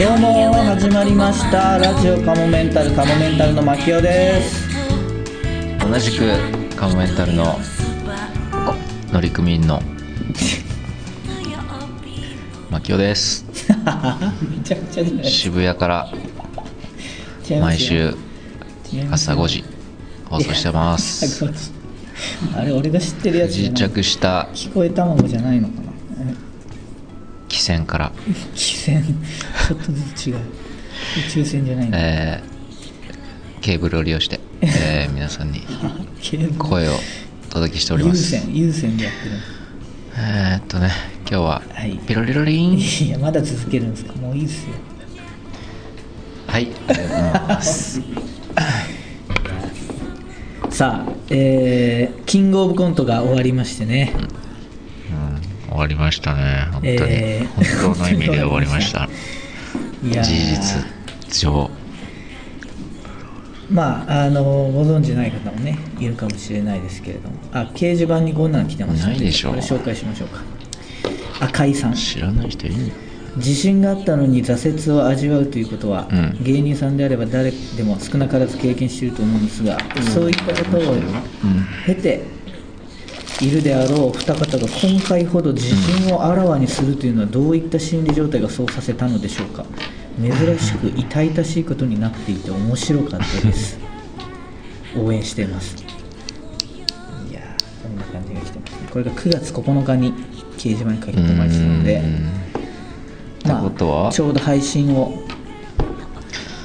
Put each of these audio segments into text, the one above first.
どうも始まりました。ラジオカモメンタルカモメンタルの牧雄です。同じくカモメンタルの乗組員の牧雄です。渋谷から毎週朝5時放送してます。朝5時。あれ俺が知ってるやつじゃ自ない。着した聞こえ卵じゃないのかな船から、汽船ちょっとずつ違う。宇宙船じゃないの、えーケーブルを利用して、えー皆さんに 声をお届けしておりま有す線有線でやってるえーっとね今日ははい。ピロリロリン。いやまだ続けるんですか。もういいっすよ。はいありがとうございます。さあえー、キングオブコントが終わりましてね、終わりましたね。本当に、えー。本当の意味で終わりました。事実上。まああのご存知ない方もねいるかもしれないですけれども。あ掲示板にこんなの来てました。のないでしょこれ紹介しましょうか。赤井さん知らない人いるの？自信があったのに挫折を味わうということは、うん。芸人さんであれば誰でも少なからず経験していると思うんですが、そういったことを経ているであろう二方が今回ほど自信をあらわにするというのはどういった心理状態がそうさせたのでしょうか。珍しく痛々しいことになっていて面白かったです。応援しています。いやーこんな感じが来てますね。これが9月9日に掲示板に書き込まれてたのでってことは？ちょうど配信を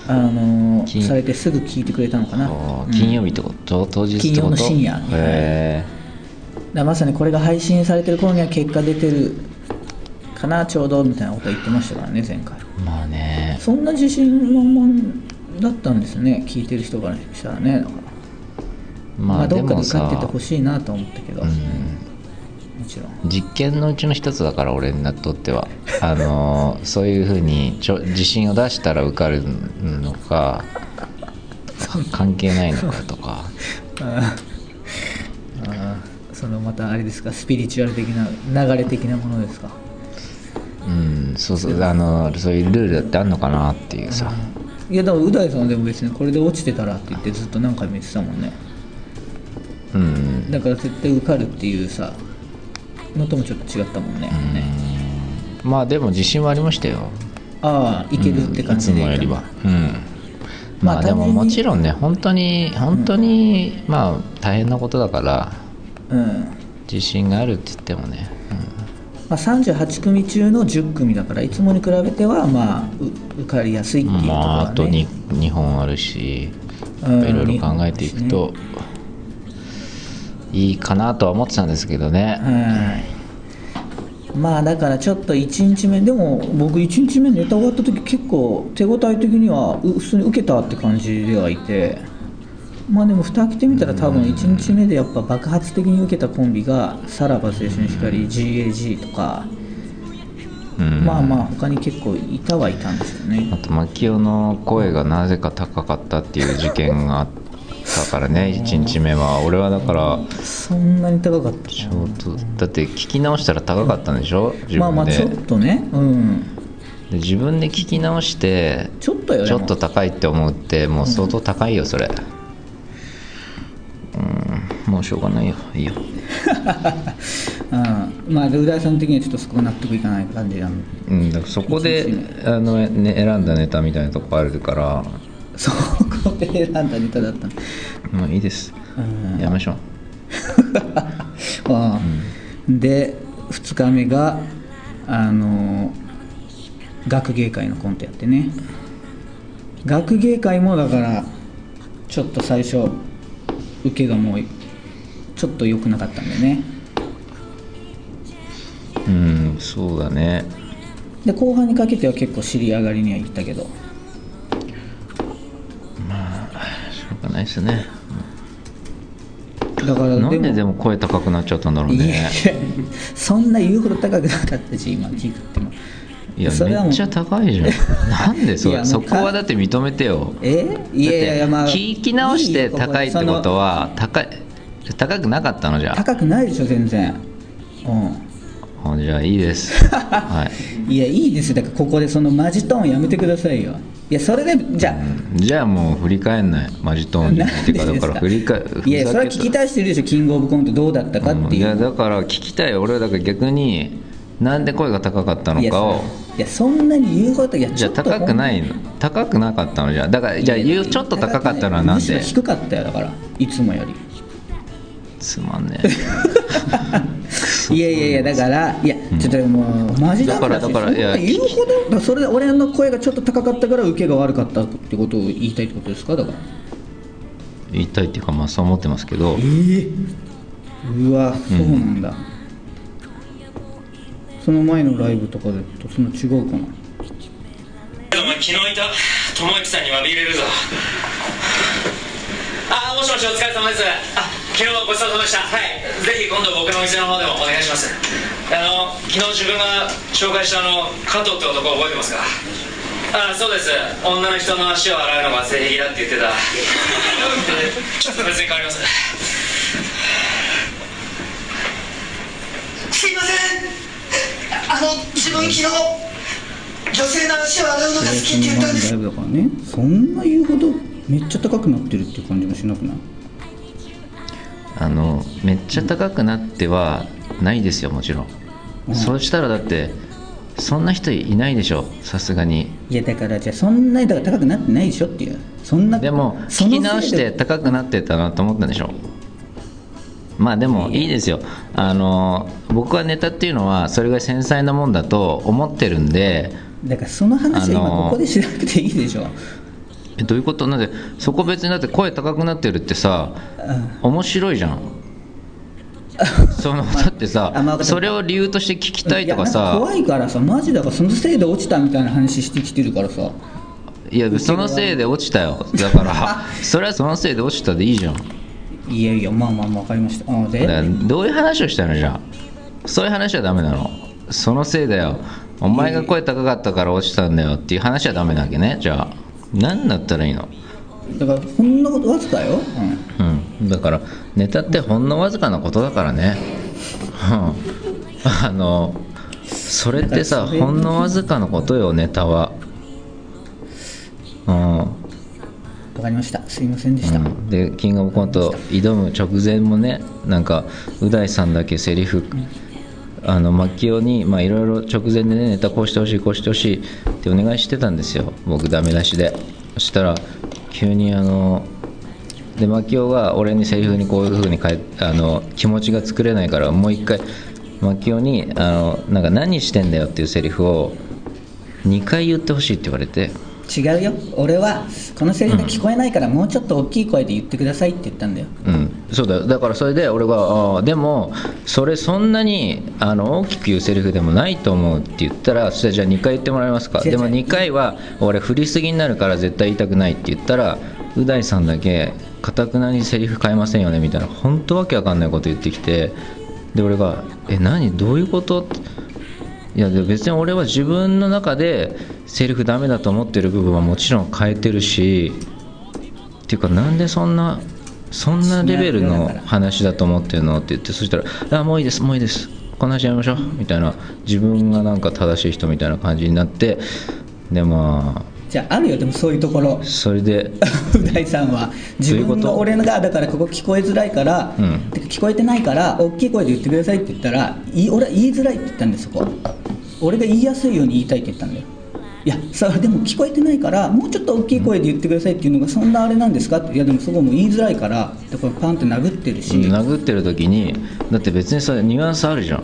あのー金されてすぐ聞いてくれたのかな、金曜日ってこと、当日ってこと？金曜の深夜に。へだからまさにこれが配信されてる頃には結果出てるかなちょうどみたいなこと言ってましたからね前回。えまあね。そんな自信満々だったんですね聞いてる人からしたらね。だからままああどっかででもさ受かっててほしいなと思ったけど、うん。もちろん。実験のうちの一つだから俺にとっては。あのーそういうふうにちょ自信を出したら受かるのか 関係ないのかとか そのまたあれですかスピリチュアル的な流れ的なものですか？うんそうそうあのそういうルールだってあんのかなっていうさ。いやだからう大さんはでも別にこれで落ちてたらって言ってずっと何回も言ってたもんね。うん。だから絶対受かるっていうさのともちょっと違ったもんね,、ねまあでも自信はありましたよ。ああいけるって感じで、うんいつもよりは。うん。まあまあでももちろんね本当に本当にまあ大変なことだからうん。自信があるって言ってもね、まあ、38組中の10組だからいつもに比べてはまあう受かりやすいっていうところまあは、ね。あと 2, 2本あるしうん。いろいろ考えていくといいかなとは思ってたんですけどね。はい。まあだからちょっと1日目でも僕1日目ネタ終わった時結構手応え的にはう普通に受けたって感じではいてまあでも蓋開けてみたら多分1日目でやっぱ爆発的に受けたコンビがさらば青春光 GAG とかうん。まあまあ他に結構いたはいたんですよね。あと牧雄の声がなぜか高かったっていう事件があったからね1日目は。俺はだからそんなに高かったちょっとだって聞き直したら高かったんでしょ？自まあま分であちょっとね。うん。で自分で聞き直してちょっとよちょっと高いって思うってもう相当高いよそれ。うんもうしょうがないよ。いいよ。うん。まあでう大さん的にはちょっとそこ納得いかない感じなんで。うん。だからそこであの、ね、選んだネタみたいなとこあるから。そこで選んだネタだった。のもういいです。うん。やめましょう。ああで2日目があの学芸会のコントやってね。学芸会もだからちょっと最初受けがもうちょっと良くなかったんでね。うんそうだね。で後半にかけては結構尻上がりにはいったけど。しょうがないですね。だからなんででも声高くなっちゃったんだろうね。そんな言うほど高くなかったし今聞いても。いやそれはめっちゃ高いじゃん。なんでそいやもうそこはだって認めてよ。え？いやいやいやまあ聞き直して高いってことは高い高くなかったのじゃあ？高くないでしょ全然。うん。あじゃあいいです。はい。いやいいです。よだからここでそのマジトーンやめてくださいよ。いやそれでじゃあ、じゃあもう振り返んない。マジトーンっていうかだか？ら振り返いやそれは聞きたい人いるでしょキングオブコントどうだったかっていいうやだから聞きたい。俺はだから逆になんで声が高かったのかを。そいやそんなに言うこといやじゃあ高くないの。高くなかったのじゃあ。だからじゃあ言うちょっと高かったのはなんで？低かったよ。だからいつもよりつまんね いやいやいやだからいやちょっともうマジだからだからだからいやそんな言うほどそれで俺の声がちょっと高かったから受けが悪かったってことを言いたいってことですか？だから。言いたいっていうかまあそう思ってますけど。えうわそうなんだ、その前のライブとかでとその違うかな？お前昨日いた友之さんに詫び入れるぞ。あもしもしお疲れ様です。あ昨日はごちそうさまでした。はい。ぜひ今度僕のお店の方でもお願いします。あの昨日自分が紹介したあの加藤って男覚えてますか？あそうです。女の人の足を洗うのが性癖だって言ってた。ちょっと別に変わります。すいません。あの自分昨日女性の足を洗うのが好きって言ったんです。ライブだからねそんな言うほどめっちゃ高くなってるっていう感じもしなくない？あのめっちゃ高くなってはないですよもちろん、うん。そうしたらだってそんな人いないでしょさすがに。いやだからじゃあそんなに高くなってないでしょっていう。そんなでも聞き直して高くなってたなと思ったんでしょ。まあでもいいですよ。あの僕はネタっていうのはそれが繊細なもんだと思ってるんで。だからその話は今ここでしなくていいでしょ、えどういうこと？なんでそこ別にだって声高くなってるってさうん。面白いじゃん。そのだってさ、あまあそれを理由として聞きたいとかさ。怖いからさマジだからそのせいで落ちたみたいな話してきてるからさ。いやそのせいで落ちたよ。だから それはそのせいで落ちたでいいじゃん。いやいやまあまあまあ分かりました。あで？どういう話をしたのじゃあ？そういう話はダメなの？そのせいだよ。お前が声高かったから落ちたんだよっていう話はダメなわけねじゃあ何だったらいいの？だからほんのことわずかよ、うん。うん。だからネタってほんのわずかなことだからね。うん。あのそれってさほんのわずかのことよネタは。うん。分かりました。すいませんでした、うん。でキングオブコント挑む直前もねなんかう大さんだけセリフあのマキオにいろいろ直前でねネタこうしてほしいこうしてほしいってお願いしてたんですよ。僕ダメ出しで。そしたら急にあのでマキオが俺にセリフにこういう風にあの気持ちが作れないからもう一回マキオにあのなんか何してんだよっていうセリフを2回言ってほしいって言われて。違うよ。俺はこのセリフが聞こえないからもうちょっと大きい声で言ってくださいって言ったんだよ。うん、そうだよ。だからそれで俺があーでもそれそんなにあの大きく言うセリフでもないと思うって言ったらそしたらじゃあ2回言ってもらえますか？でも2回は俺振りすぎになるから絶対言いたくないって言ったらう大さんだけかたくなにセリフ変えませんよねみたいな本当わけわかんないこと言ってきてで俺が「え何？どういうこと?」っていやで別に俺は自分の中でセリフダメだと思ってる部分はもちろん変えてるしっていうかなんでそんなそんなレベルの話だと思ってるのって言ってそしたら「あもういいですもういいですこの話やめましょう」みたいな自分がなんか正しい人みたいな感じになってでまじゃああるよでもそういうところ。あそれで。う大さんは。自分の俺がだからここ聞こえづらいから、うん。てか聞こえてないから大きい声で言ってくださいって言ったらい俺は言いづらいって言ったんですそこ。俺が言いやすいように言いたいって言ったんだよ。いやさでも聞こえてないからもうちょっと大きい声で言ってくださいっていうのがそんなあれなんですかって。いやでもそこも言いづらいからでこれパンって殴ってるし、殴ってる時にだって別にそれニュアンスあるじゃん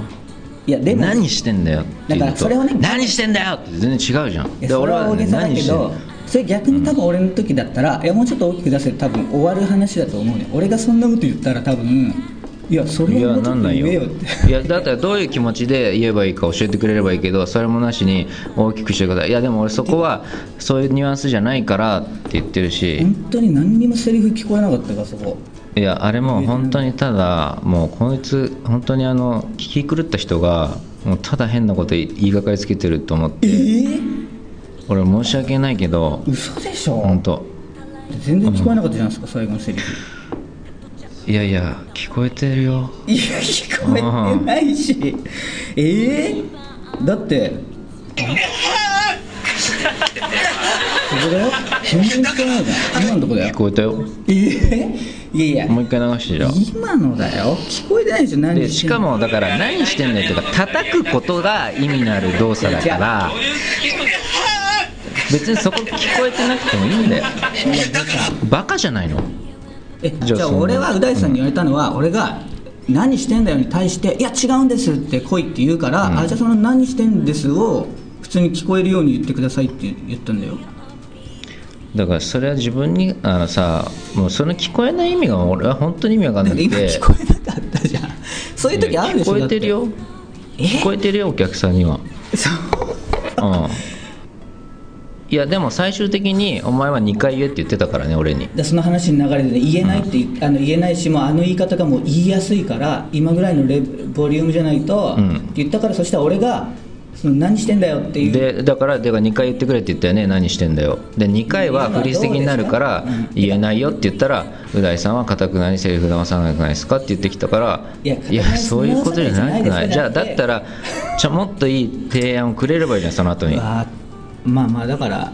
いやでも。何してんだよってだからそれをね。何してんだよって全然違うじゃん。でそれは大げさだけどそれ逆に多分俺の時だったら、いやもうちょっと大きく出せて多分終わる話だと思うね。俺がそんなこと言ったら多分いやそれはもうちょっとなんないよ。言えよって。いやだったらどういう気持ちで言えばいいか教えてくれればいいけどそれもなしに大きくしてください。いやでも俺そこはそういうニュアンスじゃないからって言ってるし。本当に何にもセリフ聞こえなかったからそこいやあれも本当にただもうこいつ本当にあの聞き狂った人がもうただ変なこと言いがかりつけてると思っえてー、俺申し訳ないけど嘘でしょ？本当。全然聞こえなかったじゃないですか最後のセリフ。いやいや聞こえてるよ。いや聞こえてないし。ええだって ここだよ。全然聞こえないじゃん今のとこだ聞よこえたよ。ええいやいや。もう一回流してじゃあ。今のだよ。聞こえてないでしょ。何でしかもだから何してんだよっていうか叩くことが意味のある動作だから別にそこ聞こえてなくてもいいんだよ。バカじゃないの？えじゃあそのじゃあ俺はう大さんに言われたのは、俺が「何してんだよ」に対して「いや違うんです」って来いって言うから、うん。あじゃあその「何してんです」を普通に聞こえるように言ってくださいって言ったんだよだからそれは自分にあのさもうその聞こえない意味が俺は本当に意味わかんなくて。今聞こえなかったじゃん。そういう時あるでしょ聞こえてるよ。聞こえてるよお客さんには。そう。うん。いやでも最終的にお前は2回言えって言ってたからね俺に。でその話の流れで、ね、言えないって言,、あの言えないしもうあの言い方がもう言いやすいから今ぐらいのレボリュームじゃないと、うん。って言ったからそしたら俺が何してんだよっていう。でだからだから2回言ってくれって言ったよね。何してんだよ。で2回はフリース的になるからうん。言えないよって言ったらう大さんはかたくなにセリフ騙さなくないですかって言ってきたからいやそういうことじゃないくないじゃあだったらちょもっといい提案をくれればいいじゃんその後に。あまあまあだから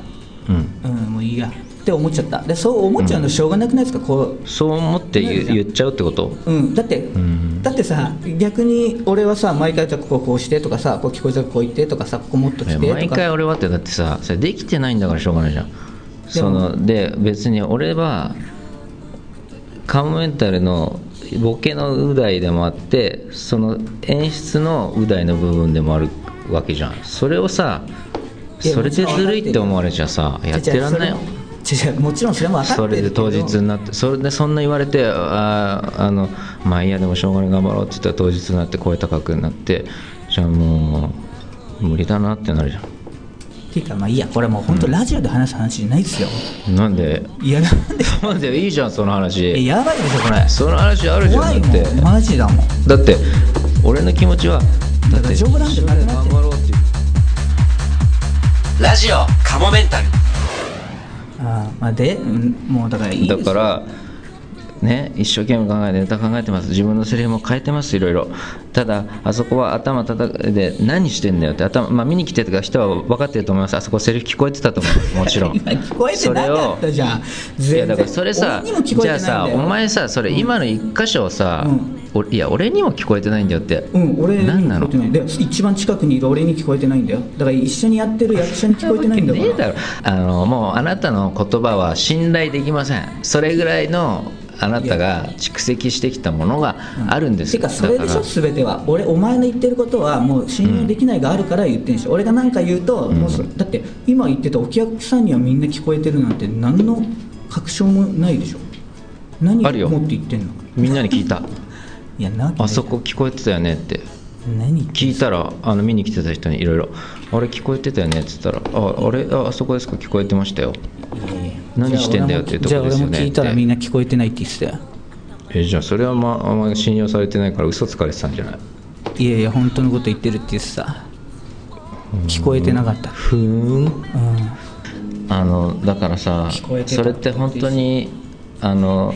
うん。うんもういいやって思っちゃった。でそう思っちゃうのしょうがなくないですか、こそう思って言う言っちゃうってこと？う、うん、だって、ん。だってさ逆に俺はさ毎回じゃあこここうしてとかさこう聞こえたらこう言ってとかさここもっと来てとか。毎回俺はってだってさそれできてないんだからしょうがないじゃん。そので別に俺はカモメンタルのボケのう大でもあってその演出のう大の部分でもあるわけじゃん。それをさいやそれでずるいって思われちゃさやってらんないよ。違う違うもちろんそれも分かってそるけど。れで当日になってそれでそんな言われてあーあのまあいいやでもしょうがない頑張ろうって言ったら当日になって声高くなってじゃあもう無理だなってなるじゃっていうかまあいいやこれもう本当ラジオで話す話じゃないですよ、んなんで？いやなんで？なんでいいじゃんそのえ話やばいでしょこれ。その話あるじゃ怖いんだって。もんマジだもん。だって俺の気持ちはだって丈夫なんてなくなって。頑張ろうっていう。ラジオカモメンタルあーまあで、うん、もうだからいいだからね一生懸命考えてネタ考えてます。自分のセリフも変えてますいろいろ。ただあそこは頭叩くで何してんだよって頭、まあ、見に来てた人は分かってると思います。あそこセリフ聞こえてたと思う。もちろん。今聞こえてなかったじゃん。いやだからそれさじゃあさお前さそれ今の一箇所をさ、うんおいや俺にも聞こえてないんだよって、うん、俺に何なの聞こえてない。で一番近くにいる俺に聞こえてないんだよ。だから一緒にやってる 役者に聞こえてないんだから。ねえだろあのもうあなたの言葉は信頼できません。それぐらいのあなたが蓄積してきたものがあるんですてかそれでしょ？全ては。俺お前の言ってることはもう信用できないがあるから言ってんでしょ、俺が何か言うと、もうそだって今言ってたお客さんにはみんな聞こえてるなんて何の確証もないでしょ。何をあるよ。思って言ってんの？みんなに聞いたいやなあそこ聞こえてたよねって。何聞いたらあの見に来てた人にいろいろ「あれ聞こえてたよね」って言ったら「ああれああそこですか？聞こえてましたよ。何してんだよっていうとこですよねじゃあ俺も聞いたらみんな聞こえてないって言ってたよ」えじゃあそれはまああんまり信用されてないから嘘つかれてたんじゃない？いやいや本当のこと言ってるって言ってた。聞こえてなかった。ふーん？うん。あのだからさそれって本当にあの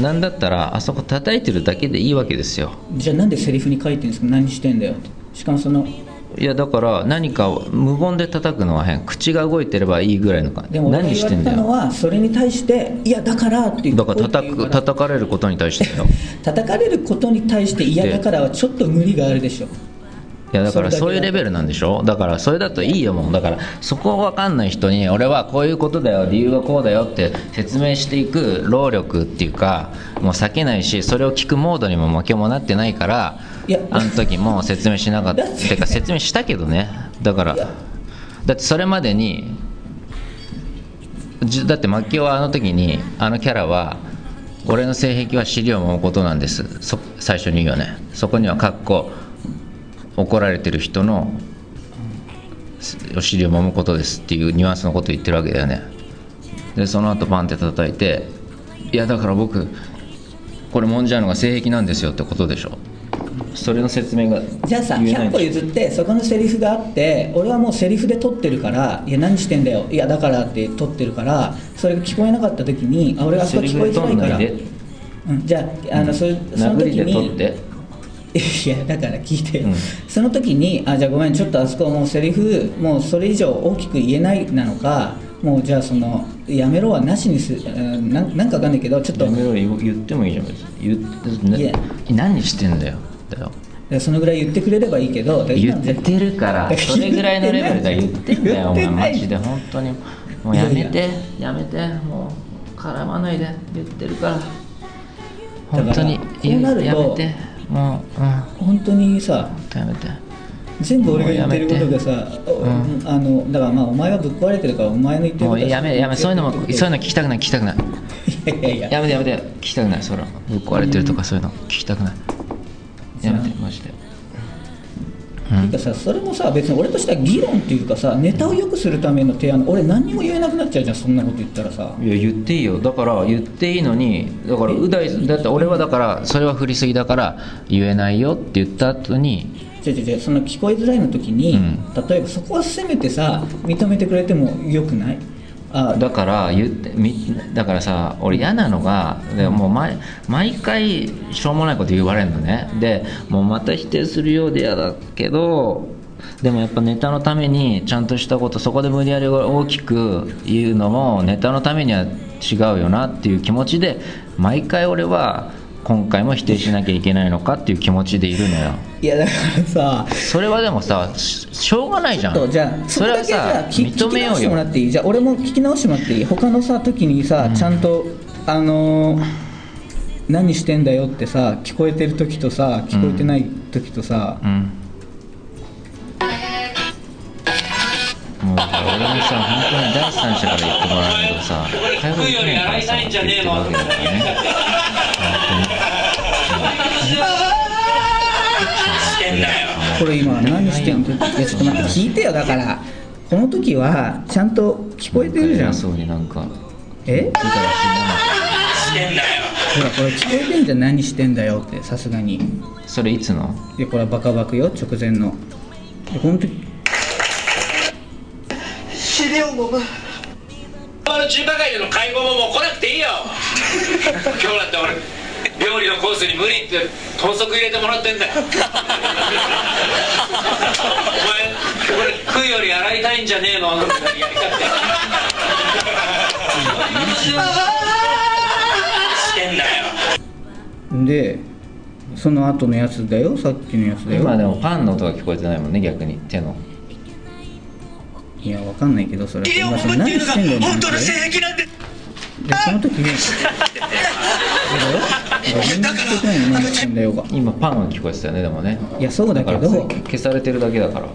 なんだったらあそこ叩いてるだけでいいわけですよ。じゃあなんでセリフに書いてるんですか？何してんだよ。しかもそのいやだから何かを無言で叩くのは変。口が動いてればいいぐらいの感じ。でも何してんだ言われたのよはそれに対していやだからって言だから叩く叩かれることに対してよ。叩かれることに対して嫌だからはちょっと無理があるでしょいやだからそういうレベルなんでしょ？だからそれだといいよもう。だからそこ分かんない人に俺はこういうことだよ理由はこうだよって説明していく労力っていうかもう避けないしそれを聞くモードにも負けもなってないからあの時も説明しなかった。て。てか説明したけどね。だからだってそれまでにじだってマキオはあの時にあのキャラは俺の性癖は尻を揉むことなんです。そ最初に言うよね。そこにはかっこ怒られてる人のお尻を揉むことですっていうニュアンスのことを言ってるわけだよね。でその後パンって叩いていやだから僕これ揉んじゃうのが性癖なんですよってことでしょ。それの説明がじゃあさ100言えないんでしょ。個譲ってそこのセリフがあって俺はもうセリフで撮ってるからいや何してんだよ。いやだからって撮ってるからそれが聞こえなかった時にあ俺があそこ聞こえてないから。うんじゃああのそれその殴りで時に取って いやだから聞いてよ、うん。その時にあじゃあごめんちょっとあそこもうセリフもうそれ以上大きく言えないなのかもうじゃあそのやめろはなしにすうんなんなんかわかんないけどちょっとやめろ言言ってもいいじゃん言っいや。何してんだよ。だよ。そのぐらい言ってくれればいいけど言ってるから それぐらいのレベルで言ってんだよお前マジで本当に。もうやめいてや。めてもう絡まないで言ってるから。ら本当にやめてもううん。本当にさやめて。全部俺が言ってることがさ、んあのだからまあお前はぶっ壊れてるからお前の言ってるもことはうやめやめそういうのもそういうの聞きたくない聞きたくない。いやいやいや。やめてやめて。聞きたくないそれぶっ壊れてるとかそういうの聞きたくない。やめてマジでていうかさそれもさ別に俺としては議論っていうかさネタを良くするための提案俺何にも言えなくなっちゃうじゃんそんなこと言ったらさ。いや言っていいよ。だから言っていいのにだからう大だって俺はだからそれは振りすぎだから言えないよって言った後に。違う違う違うその聞こえづらいの時に、うん。例えばそこはせめてさ認めてくれてもよくない？あだから言ってみだからさ俺嫌なのがでもう毎毎回しょうもないこと言われるのね。でもうまた否定するようで嫌だけどでもやっぱネタのためにちゃんとしたことそこで無理やり大きく言うのもネタのためには違うよなっていう気持ちで毎回俺は今回も否定しなきゃいけないのかっていう気持ちでいるのよ。いやだからさそれはでもさししょうがないじゃん。とじゃあそそれはさ認めようよ。直してもらっていい？じゃあ俺も聞き直してもらっていい？他のさ時にさ、ちゃんとあのー何してんだよってさ聞こえてる時とさ聞こえてない時とさ、うん。もう俺もさ本当に第三者から言ってもらわないとさ会話できないからさって言ってるわけだからねしてんだよこれ今何してんの？いやちょっと待って聞いてよだから。この時はちゃんと聞こえてるじゃん。偉そうになんかえ？聞いたらしてんだよほらこれ聞こえてんじゃん。何してんだよってさすがに。それいつの？でこれはバカバクよ直前の。でこの時。尻を揉むあの中華街での会合ももう来なくていいよ。今日だって俺 料理のコースに無理って豚足入れてもらってんだよ。お前これ食うより洗いたいんじゃねえの？やりたくて。してんだよでその後のやつだよ？さっきのやつだよ？今でもパンの音が聞こえてないもんね逆に。手の。いやわかんないけどそれ尻を今それ揉むっていうのが何してんだよ本当ので性癖なんでその時に。だよ だから今パンは聞こえてたよねでもね。いやそうだけど。消されてるだけだから。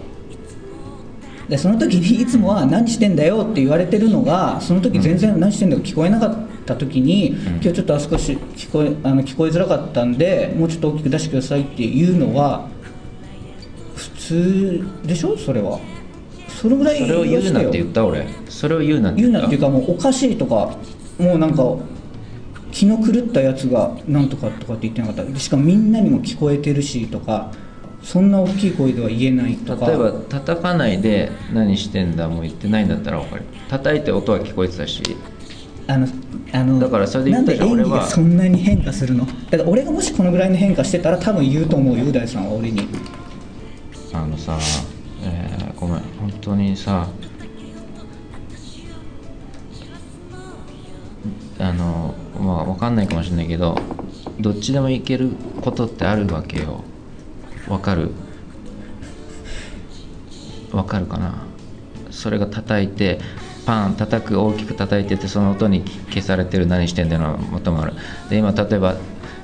でその時にいつもは「何してんだよ」って言われてるのがその時全然「何してんだよ」聞こえなかった時に、今日ちょっとあそこし聞こえあの聞こえづらかったんでもうちょっと大きく出してくださいっていうのは普通でしょ？それは。それぐらいそれを言うなって言うった俺。それを言うなって言うなっていうかもうおかしいとかもうなんか気の狂ったやつがなんとかとかって言ってなかった。でしかもみんなにも聞こえてるしとかそんな大きい声では言えないとか。例えば叩かないで何してんだもう言ってないんだったら分かる。叩いて音は聞こえてたし。あのあのだからそれで言ったじゃんなんで演技俺はがそんなに変化するの？だから俺がもしこのぐらいの変化してたら多分言うと思うよう大さんは俺に。あのさ、えーごめん本当にさあのまあ分かんないかもしれないけどどっちでもいけることってあるわけよ。わかる。わかるかな。それが叩いてパン叩く大きく叩いててその音に消されてる何してんだよの元もある。で今例えば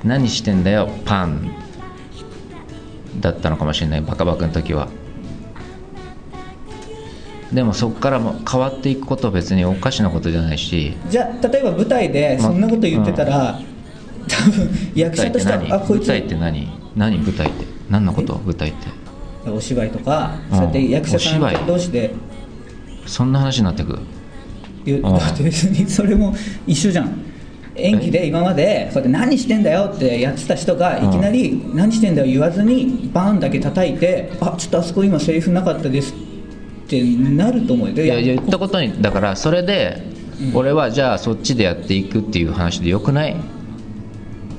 何してんだよパン。だったのかもしれない。バカバカの時は。でもそこからも変わっていくことは別におかしなことじゃないし。じゃあ例えば舞台でそんなこと言ってたら、多分役者としてはあこいつ舞台って何？何舞台って？何のこと？舞台って。お芝居とか、うん。そうやって役者さん同士で。そんな話になってく？言ううん。だって別にそれも一緒じゃん。演技で今までそうやって何してんだよってやってた人がいきなり何してんだよ言わずにバーンだけ叩いてあちょっとあそこ今セリフなかったですってなると思うよ。でいや言ったことにだからそれで俺はじゃあそっちでやっていくっていう話でよくない？い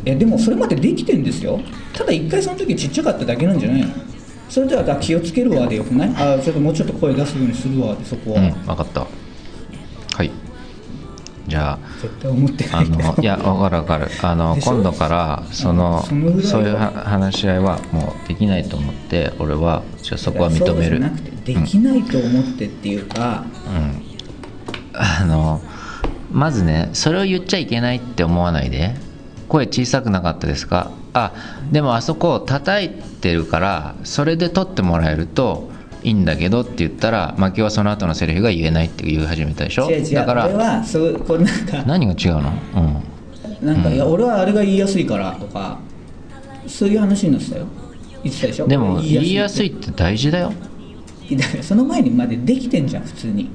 やでもそれまでできてんですよ。ただ一回その時ちっちゃかっただけなんじゃないの？それではあ気をつけるわでよくない？あちょっともうちょっと声出すようにするわでそこは、うん分かった。はいじゃあ絶対思ってなあいからのいや分かる分かる。あの今度からそのそういうは話し合いはもうできないと思って俺はじゃあそこは認める。できないと思ってっていうか、うん。あのまずねそれを言っちゃいけないって思わないで。声小さくなかったですか？あでもあそこを叩いてるからそれで取ってもらえるといいんだけどって言ったら牧雄はその後のセリフが言えないって言い始めたでしょ？違う違う。だから俺はそうこれなんか何が違うの？うん。なんか、いや俺はあれが言いやすいからとかそういう話になってたよ。言ってたでしょ？でも言いやすいっって大事だよ。てだからその前にまでできてんじゃん普通に。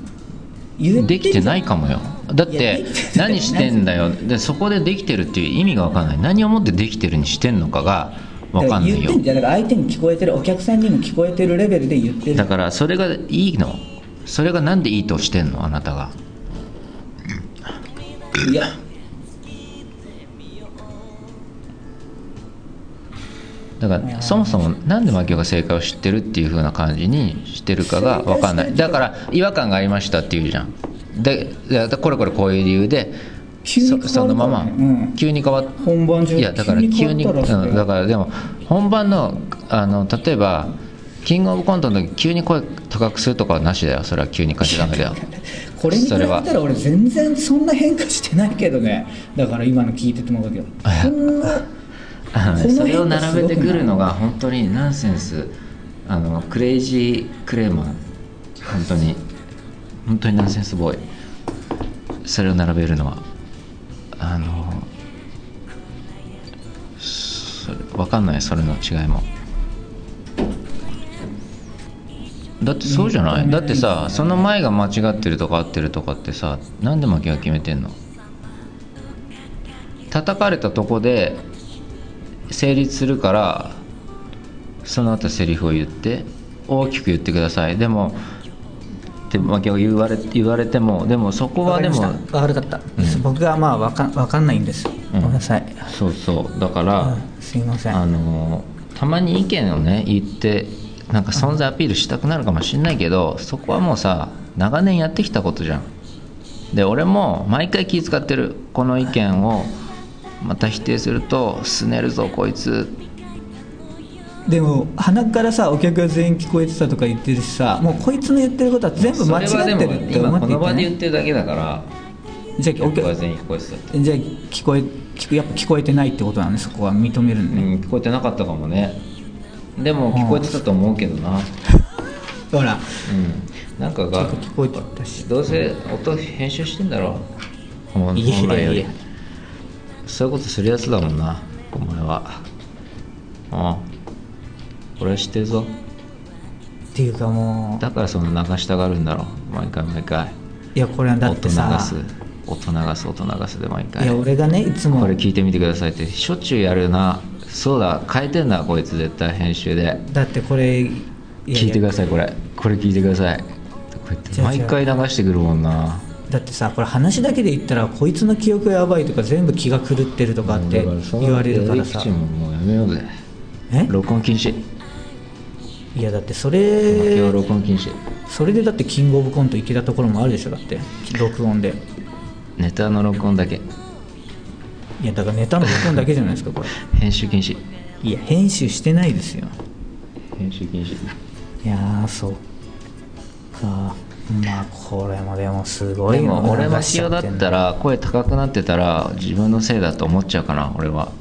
できてないかもよ。だって何してんだよ。でそこでできてるっていう意味が分かんない。何をもってできてるにしてんのかが分かんないよ。言ってんじゃんだから相手に聞こえてるお客さんにも聞こえてるレベルで言ってる。だからそれがいいの。それがなんでいいとしてんのあなたが。いや。だからそもそもなんで牧雄が正解を知ってるっていう風な感じにしてるかが分かんない。だから違和感がありましたって言うじゃん。ででこれこれこういう理由で急に変わるそそのまま、うん。急に変わっ本番中いやだから急に変わったらそれ。うん、だからでも本番のあの例えばキングオブコントの時急に声高くするとかはなしだよ。それは急に変えちゃダメだよ。これに比べたら俺全然そんな変化してないけどね。だから今の聞いてても分かるけどそれを並べてくるのが本当にナンセンス。あのクレイジークレーマー本当に。本当にナンセンスボーイ。それを並べるのはあの分かんないそれの違いも。だってそうじゃない、だってさその前が間違ってるとか合ってるとかってさなんで負けが決めてんの？叩かれたとこで成立するからその後セリフを言って大きく言ってください。でもって負けを言われ言われてもでもそこはでも分かるかった、僕がまあ分か分かんないんです、うんごめんなさい、そうそう。だから、うん。すいません。あのたまに意見をね言ってなんか存在アピールしたくなるかもしれないけどそこはもうさ長年やってきたことじゃん。で俺も毎回気遣ってる。この意見をまた否定するとすねるぞこいつでも鼻からさお客が全員聞こえてたとか言ってるしさもうこいつの言ってることは全部間違ってるって思って今この場で言ってるだけだからじゃあお客僕は全員聞こえてたって、じゃあ聞こえやっぱ聞こえてないってことなんでそこは認めるのうね、ん、聞こえてなかったかもね。でも聞こえてたと思うけどな。ほら。うん。なんかが聞こえてたし。どうせ音編集してんだろ。本来より。そういうことするやつだもんなお前は。ああ俺は知ってるぞ。っていうかもだからその流したがるんだろ毎回毎回。ういやこれはだっ音流てさす。音流す音流すで毎い回や俺がねいつもこれ聞いてみてくださいって。しょっちゅうやるな。そうだ。変えてんだこいつ絶対編集で。だってこれ聞いてくだささいこれ。これ聞いてください。こうやってじゃあ毎回流してくるもんな。だってさこれ話だけで言ったらこいつの記憶やばいとか全部気が狂ってるとかって言われるからさ。もうやめようぜ。え？録音禁止いやだってそれ録音禁止。それでだってキングオブコント行けたところもあるでしょだって。録音で。ネタの録音だけ。いやだからネタの録音だけじゃないですかこれ。編集禁止。いや編集してないですよ。編集禁止。いやーそっかまあこれもでもすごいでも俺のマキオだったら声高くなってたら自分のせいだと思っちゃうかな俺は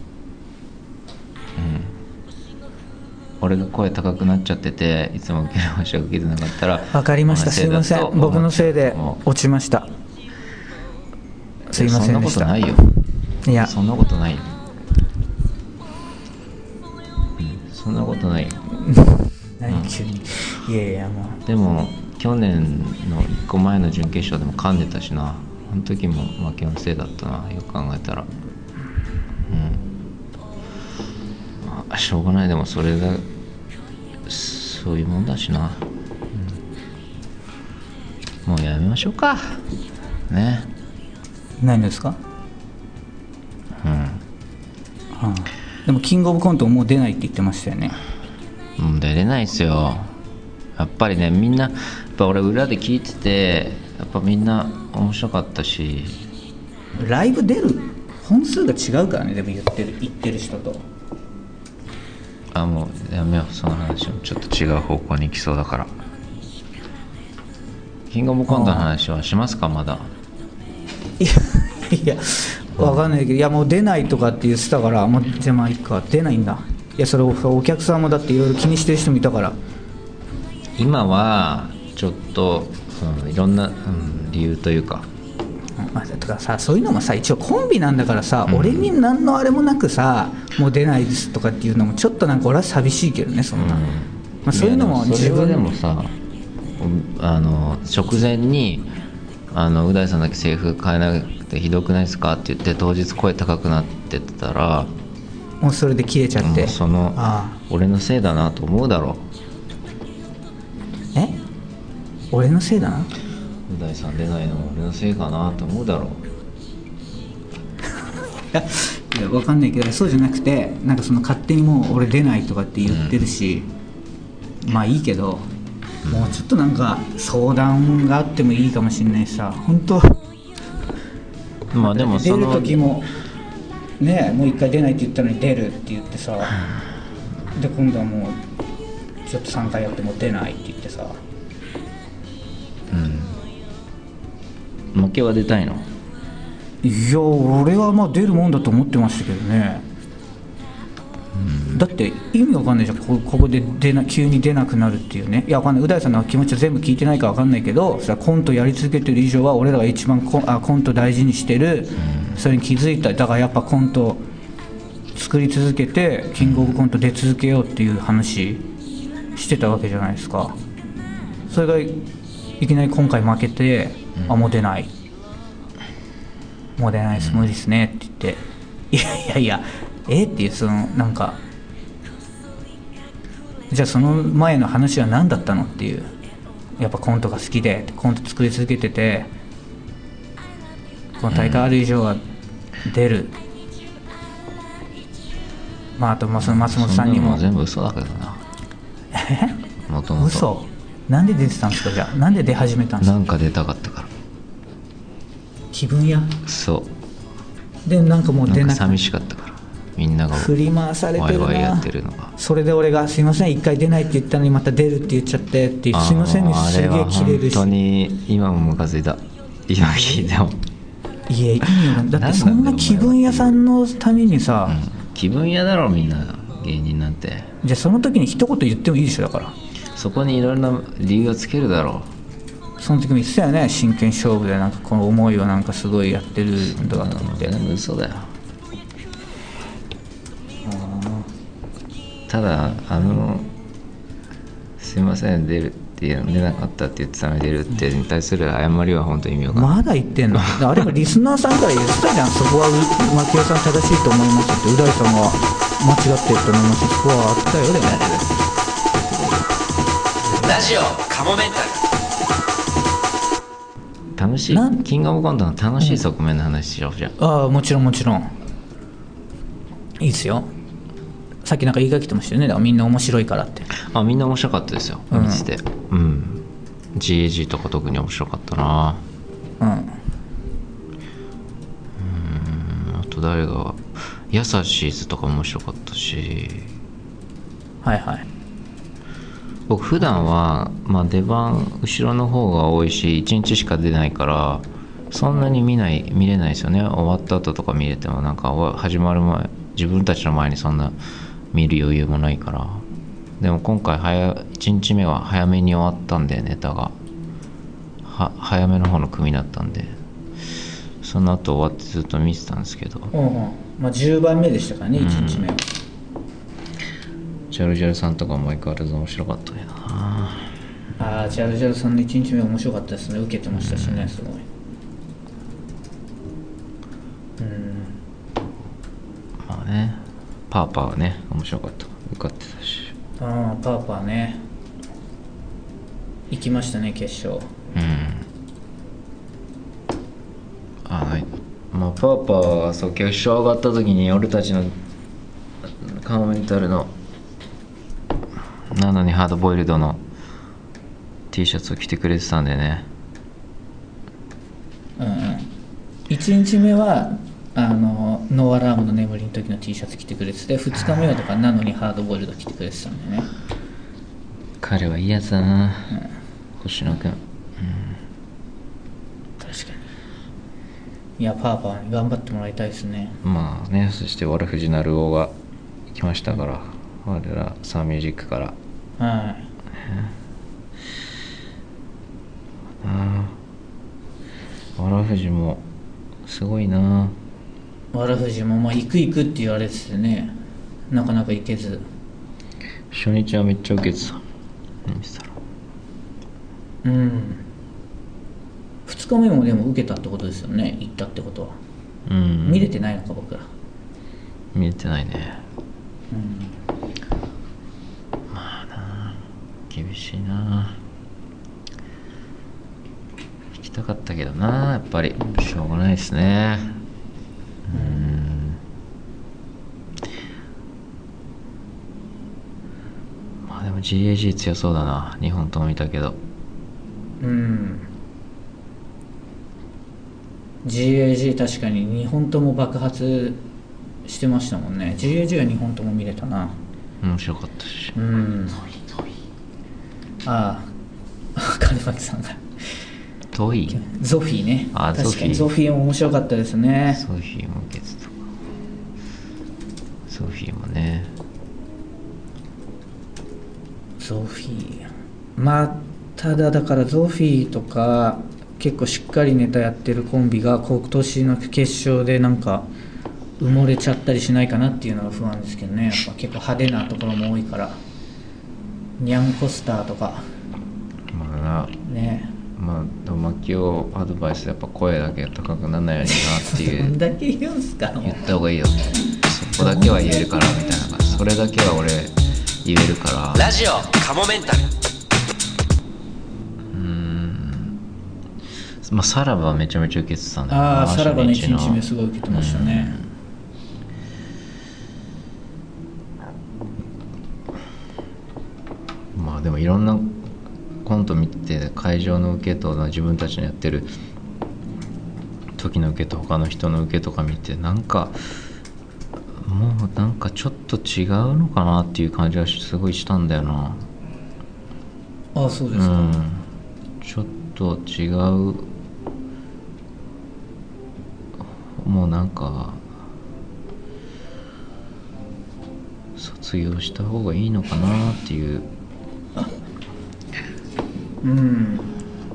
俺が声高くなっちゃってていつも受ける場所が受けてなかったらわかりました。すいません。僕のせいでも落ちました。うすいませんでした。そんなことないよ。いや。そんなことないよ、うん、そんなことない。よ 何急に。いやいやもう。でも去年の1個前の準決勝でも噛んでたしな。あの時も負けのせいだったなよく考えたら。うん。まあしょうがない。でもそれがそういうもんだしな、うん。もうやめましょうか。ね。何ですか？うん。うんでもキングオブコントもう出ないって言ってましたよね。もう出れないですよ。やっぱりねみんなやっぱ俺裏で聞いててやっぱみんな面白かったし。ライブ出る本数が違うからねでも言ってる言ってる人とあもうやめよう。その話も。ちょっと違う方向に行きそうだから。キングオブコントの話はしますかまだ。いやいやわかんないけどいやもう出ないとかって言ってたからもうじゃあまあいいか。出ないんだ。いやそれおお客さんもだっていろいろ気にしてる人もいたから。今はちょっと、うんいろんな、うん理由というかうんまあ、とかさそういうのもさ一応コンビなんだからさ、俺に何のあれもなくさもう出ないですとかっていうのもちょっとなんか俺は寂しいけどねそんな、まあ、そういうのも自分でもさうんあの直前にあのう大さんだけセリフ変えなくてひどくないですかって言って当日声高くなってたらもうそれで切れちゃって、うんそのあ俺のせいだなと思うだろ。あえ？俺のせいだな？う大さん出ないのも俺のせいかなと思うだろう。いやいやわかんないけどそうじゃなくてなんかその勝手にもう俺出ないとかって言ってるし、まあいいけどもうちょっとなんか相談があってもいいかもしれないしさ。本当。まあでも出る時もねもう一回出ないって言ったのに出るって言ってさ。で今度はもうちょっと3回やっても出ないって言ってさ負けは出たいの？いや俺はまあ出るもんだと思ってましたけどね、だって意味わかんないじゃん。こここで出な急に出なくなるっていうね。いやわかんない。宇大さんの気持ちは全部聞いてないかわかんないけどさコントやり続けてる以上は俺らが一番コンあコント大事にしてる、それに気づいた。だからやっぱコント作り続けてキングオブコント出続けようっていう話してたわけじゃないですか。それがいいきなり今回負けて、あもう出ない。もう出ないです無理ですね。って言って。いやいやいや。え？っていうそのなんか。じゃあその前の話は何だったの？っていう。やっぱコントが好きで。コント作り続けてて。この大会ある以上は出る、まああとまあその松本さんにも。全部嘘だけどな。もともと嘘？なんで出てたんですか？じゃあ。なんで出始めたんですか？なんか出たかった気分屋？そう。でなんかもう出なく寂しかったから。みんなが振り回されてるワイワイやなってるのが。それで俺が「すいません一回出ないって言ったのにまた出るって言っちゃって」って「すいません」にあーすげえ切れるし。本当に今もムカついた。今聞いても、いや意味がだってそなんな気分屋さんのためにさ、うん。気分屋だろみんな芸人なんて。じゃあその時に一言言ってもいいでしょだから。そこにいろんな理由をつけるだろその時も言ってたよね。真剣勝負でなんかこの思いをなんかすごいやってるんだと思って全部嘘だよただあのすいません出るっていう出なかったって言ってたのに出るってに対する謝りは本当に意味わかんない。まだ言ってんの？あれもリスナーさんから言ってたじゃん。そこは牧雄さん正しいと思いますって。う大さんが間違ってると思いますそこはあったよでもラジオカモメンタル楽しい。キングオブコントの楽しい側面の話しようじゃん。ああもちろんもちろん。いいですよ。さっきなんか言いかけてましたよね。みんな面白いからって。あみんな面白かったですよ。うん。見てて。うん。GAG とか特に面白かったな。うん。うん。あと誰がヤサシーズとか面白かったし。はいはい僕普段はまあ出番後ろの方が多いし1日しか出ないからそんなに見ない見れないですよね。終わった後とか見れてもなんか始まる前自分たちの前にそんな見る余裕もないから。でも今回早1日目は早めに終わったんでネタが。は早めの方の組だったんで。その後終わってずっと見てたんですけど。うんうん。まあ10番目でしたからね1日目は、ジャルジャルさんとかも相変わらず面白かったけどな。ああジャルジャルさんの1日目面白かったですね。受けてましたしねすごい。うん。まあねパーパーはね面白かった。受かってたし。ああパーパーね。行きましたね決勝。うん。あはい。まあパーパーはそう決勝上がった時に俺たちのかもめんたるのなのにハードボイルドの T シャツを着てくれてたんでね。うんうん。1日目はあのノーアラームの眠りの時の T シャツ着てくれてて2日目はとかなのにハードボイルド着てくれてたんだよね。彼はいいやつだな、星野くん。確かに。いやパーパーに頑張ってもらいたいですね。まあねそして我藤成夫が来ましたから我らサンミュージックからはい。ああわらふじもすごいな。わらふじもまあ行く行くって言われててね。なかなか行けず。初日はめっちゃ受けてた。見てたらうん。2日目もでも受けたってことですよね。行ったってことは、うん。見れてないのか僕ら。見れてないね。うん厳しいな。行きたかったけどなやっぱり。しょうがないですね。うん。まあでも GAG 強そうだな。2本とも見たけど。うん。GAG 確かに2本とも爆発してましたもんね。GAG は2本とも見れたな。面白かったし。うんああ。金巻さんが。遠い？ゾフィーね。あ確かに。ゾフィー。ゾフィーも面白かったですね。ソフィーも受けてたソフィーもね。ゾフィー。まあただだからゾフィーとか結構しっかりネタやってるコンビが今年の決勝でなんか埋もれちゃったりしないかなっていうのが不安ですけどね。やっぱ結構派手なところも多いからニャンコスターとか。まあね。まあでもマキオアドバイスやっぱ声だけ高くならないようになっていどう んだけ言うんすか？言った方がいいよ。そこだけは言えるから。みたいな感じそれだけは俺言えるから。ラジオカモメンタル。うーん。まあさらばはめちゃめちゃ受けてたんだよああさらばの1の。日目すごい受けてましたね。まあでもいろんなコント見て会場の受けと自分たちのやってる時の受けと他の人の受けとか見てなんかもうなんかちょっと違うのかなっていう感じがすごいしたんだよな。ああそうでうすか、ん。ちょっと違う。もうなんか卒業した方がいいのかなっていううん。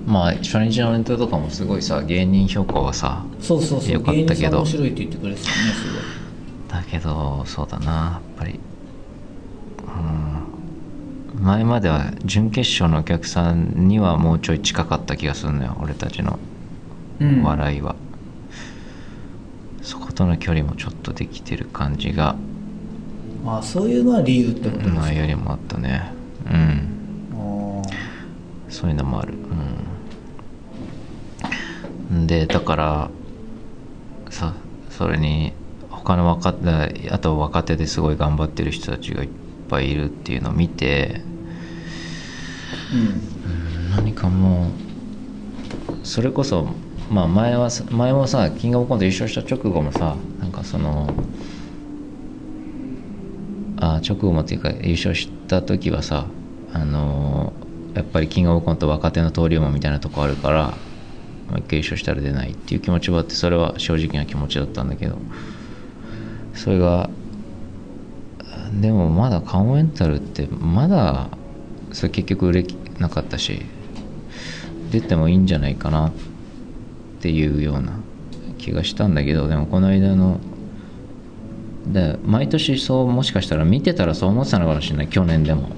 まあ初日のネタとかもすごいさ芸人評価はさそうそうそう。よかったけど。芸人さん面白いって言ってくれてたねすごい。だけどそうだなやっぱり。うん。前までは準決勝のお客さんにはもうちょい近かった気がするのよ俺たちのうん。笑いは、そことの距離もちょっとできてる感じが。ああそういうのは理由ってことですか、前よりもあったねうん。そういうのもある。うん。でだからさそれに他の若手あと若手ですごい頑張ってる人たちがいっぱいいるっていうのを見てうん何かもうそれこそまあ前はさ前もさキングオブコント優勝した直後もさなんかそのあ直後もっていうか優勝した時はさあのやっぱりキングオブコント若手の登竜門みたいなとこあるからもう一回優勝したら出ないっていう気持ちはあってそれは正直な気持ちだったんだけどそれがでもまだカモメンタルってまだそれ結局売れなかったし出てもいいんじゃないかなっていうような気がしたんだけどでもこの間ので毎年そうもしかしたら見てたらそう思ってたのかもしれない。去年でも。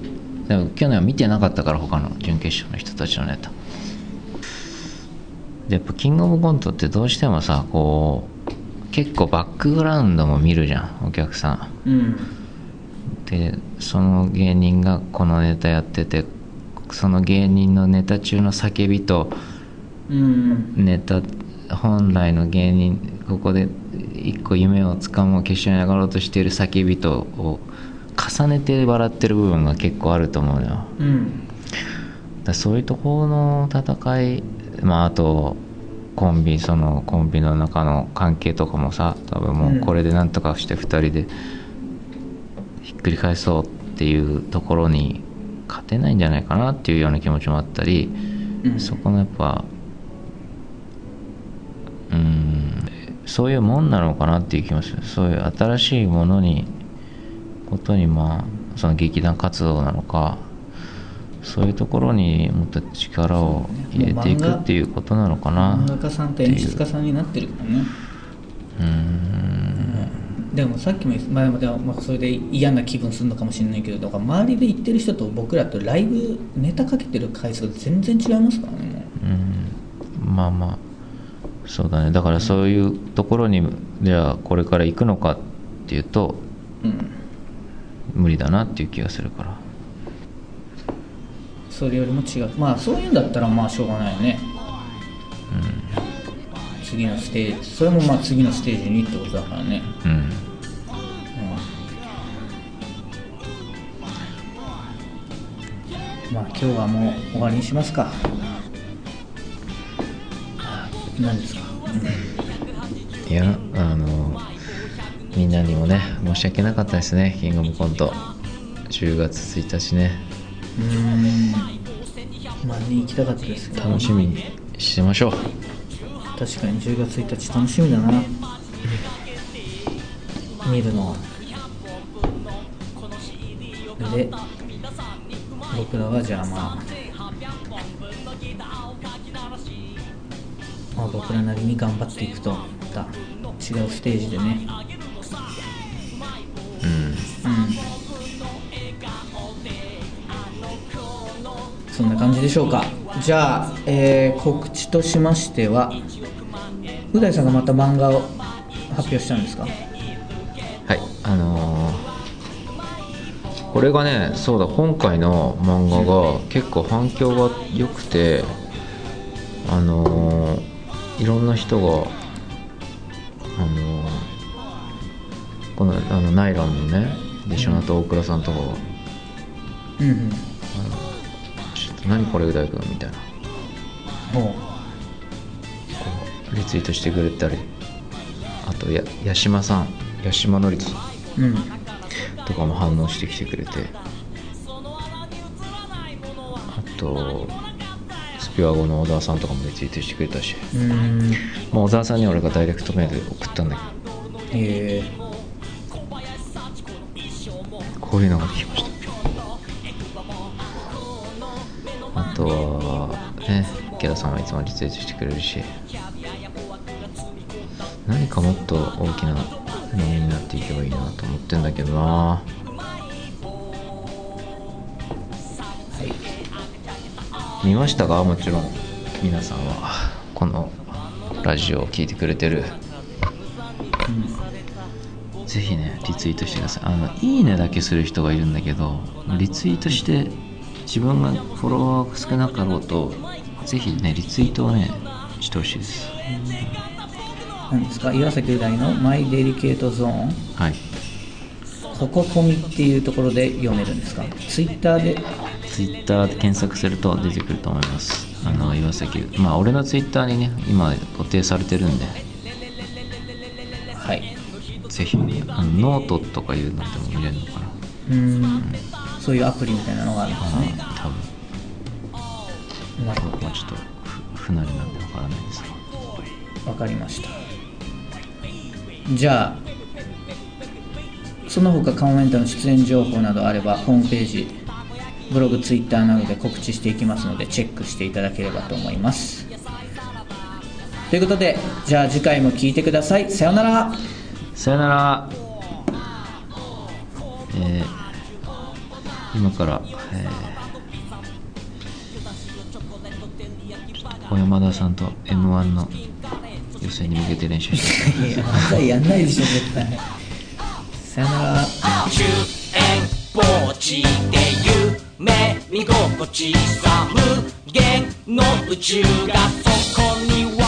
でも去年は見てなかったから他の準決勝の人たちのネタ。でやっぱキングオブコントってどうしてもさこう結構バックグラウンドも見るじゃんお客さん。うん。でその芸人がこのネタやっててその芸人のネタ中の叫びとうん。ネタ本来の芸人ここで一個夢をつかもう決勝に上がろうとしている叫びとを重ねて笑ってる部分が結構あると思うのよ。うん。だそういうところの戦いまああとコンビそのコンビの中の関係とかもさ多分もうこれでなんとかして2人でひっくり返そうっていうところに勝てないんじゃないかなっていうような気持ちもあったり、うん。そこのやっぱうんそういうもんなのかなっていう気もする。そういう新しいものにことにまあその劇団活動なのかそういうところにもっと力を入れていくっていうことなのかな。漫画家さんと演出家さんになってるからね。うーん。でもさっきも言っ前までは、まあ、それで嫌な気分するのかもしれないけど周りで言ってる人と僕らとライブネタかけてる回数が全然違いますからねもうん。まあまあそうだね。だからそういうところにじゃあこれから行くのかっていうとう、うん、無理だなっていう気がするから。それよりも違う。まあそういうんだったらまあしょうがないよね。次のステージ。それもまあ次のステージにってことだからね、うん。うん。まあ今日はもう終わりにしますか何ですか、いやあのみんなにもね申し訳なかったですね。キングオブコント。10月1日ね。うーん。まあに行きたかったですけど。楽しみにしてましょう。確かに10月1日楽しみだな。見るのは。で僕らはじゃあまあ僕らなりに頑張っていくと。また違うステージでね。うんうん。そんな感じでしょうか。じゃあ、えー告知としましてはう大さんがまた漫画を発表したんですか？はいあのーこれがねそうだ今回の漫画が結構反響が良くてあのーいろんな人があのーこのあのナイロンのねでショナと大倉さんとかがうんうん「ちょっと何これう大君」みたいな。ほリツイートしてくれたりあとや八島さん八島のりつううん。とかも反応してきてくれて。あとスピュアゴの小沢さんとかもリツイートしてくれたし、まあ、小沢さんには俺がダイレクトメールで送ったんだけえ。どこういうのができました。あとはね池田さんはいつもリツイートしてくれるし。何かもっと大きなものになっていけばいいなと思ってんだけどな見ましたか？もちろん。皆さんは。このラジオを聞いてくれてる、ぜひねリツイートしてください。あのいいねだけする人がいるんだけどリツイートして自分がフォロワーが少なかろうとぜひねリツイートをねしてほしいです。ー、何ですか？岩崎う大の「マイデリケートゾーンはい」ここ込みっていうところで読めるんですか？ツイッターでツイッターで検索すると出てくると思います。あの岩崎。まあ俺のツイッターにね今固定されてるんで。はい。ぜひあのノートとかいうのでも見れるのかな。うーん。そういうアプリみたいなのがあるんですね。多分。なるほまあちょっとふ不慣れなんでわからないです。がどわかりました。じゃあその他カモメンタの出演情報などあればホームページブログツイッターなどで告知していきますのでチェックしていただければと思います。ということでじゃあ次回も聞いてください。さようなら。さよなら。えー今から、えー、小山田さんと m 1の予選に向けて練習してい。やまだやんないでしょ絶対。さよなら中円ポーチで夢見心地さ無限の宇宙がそこには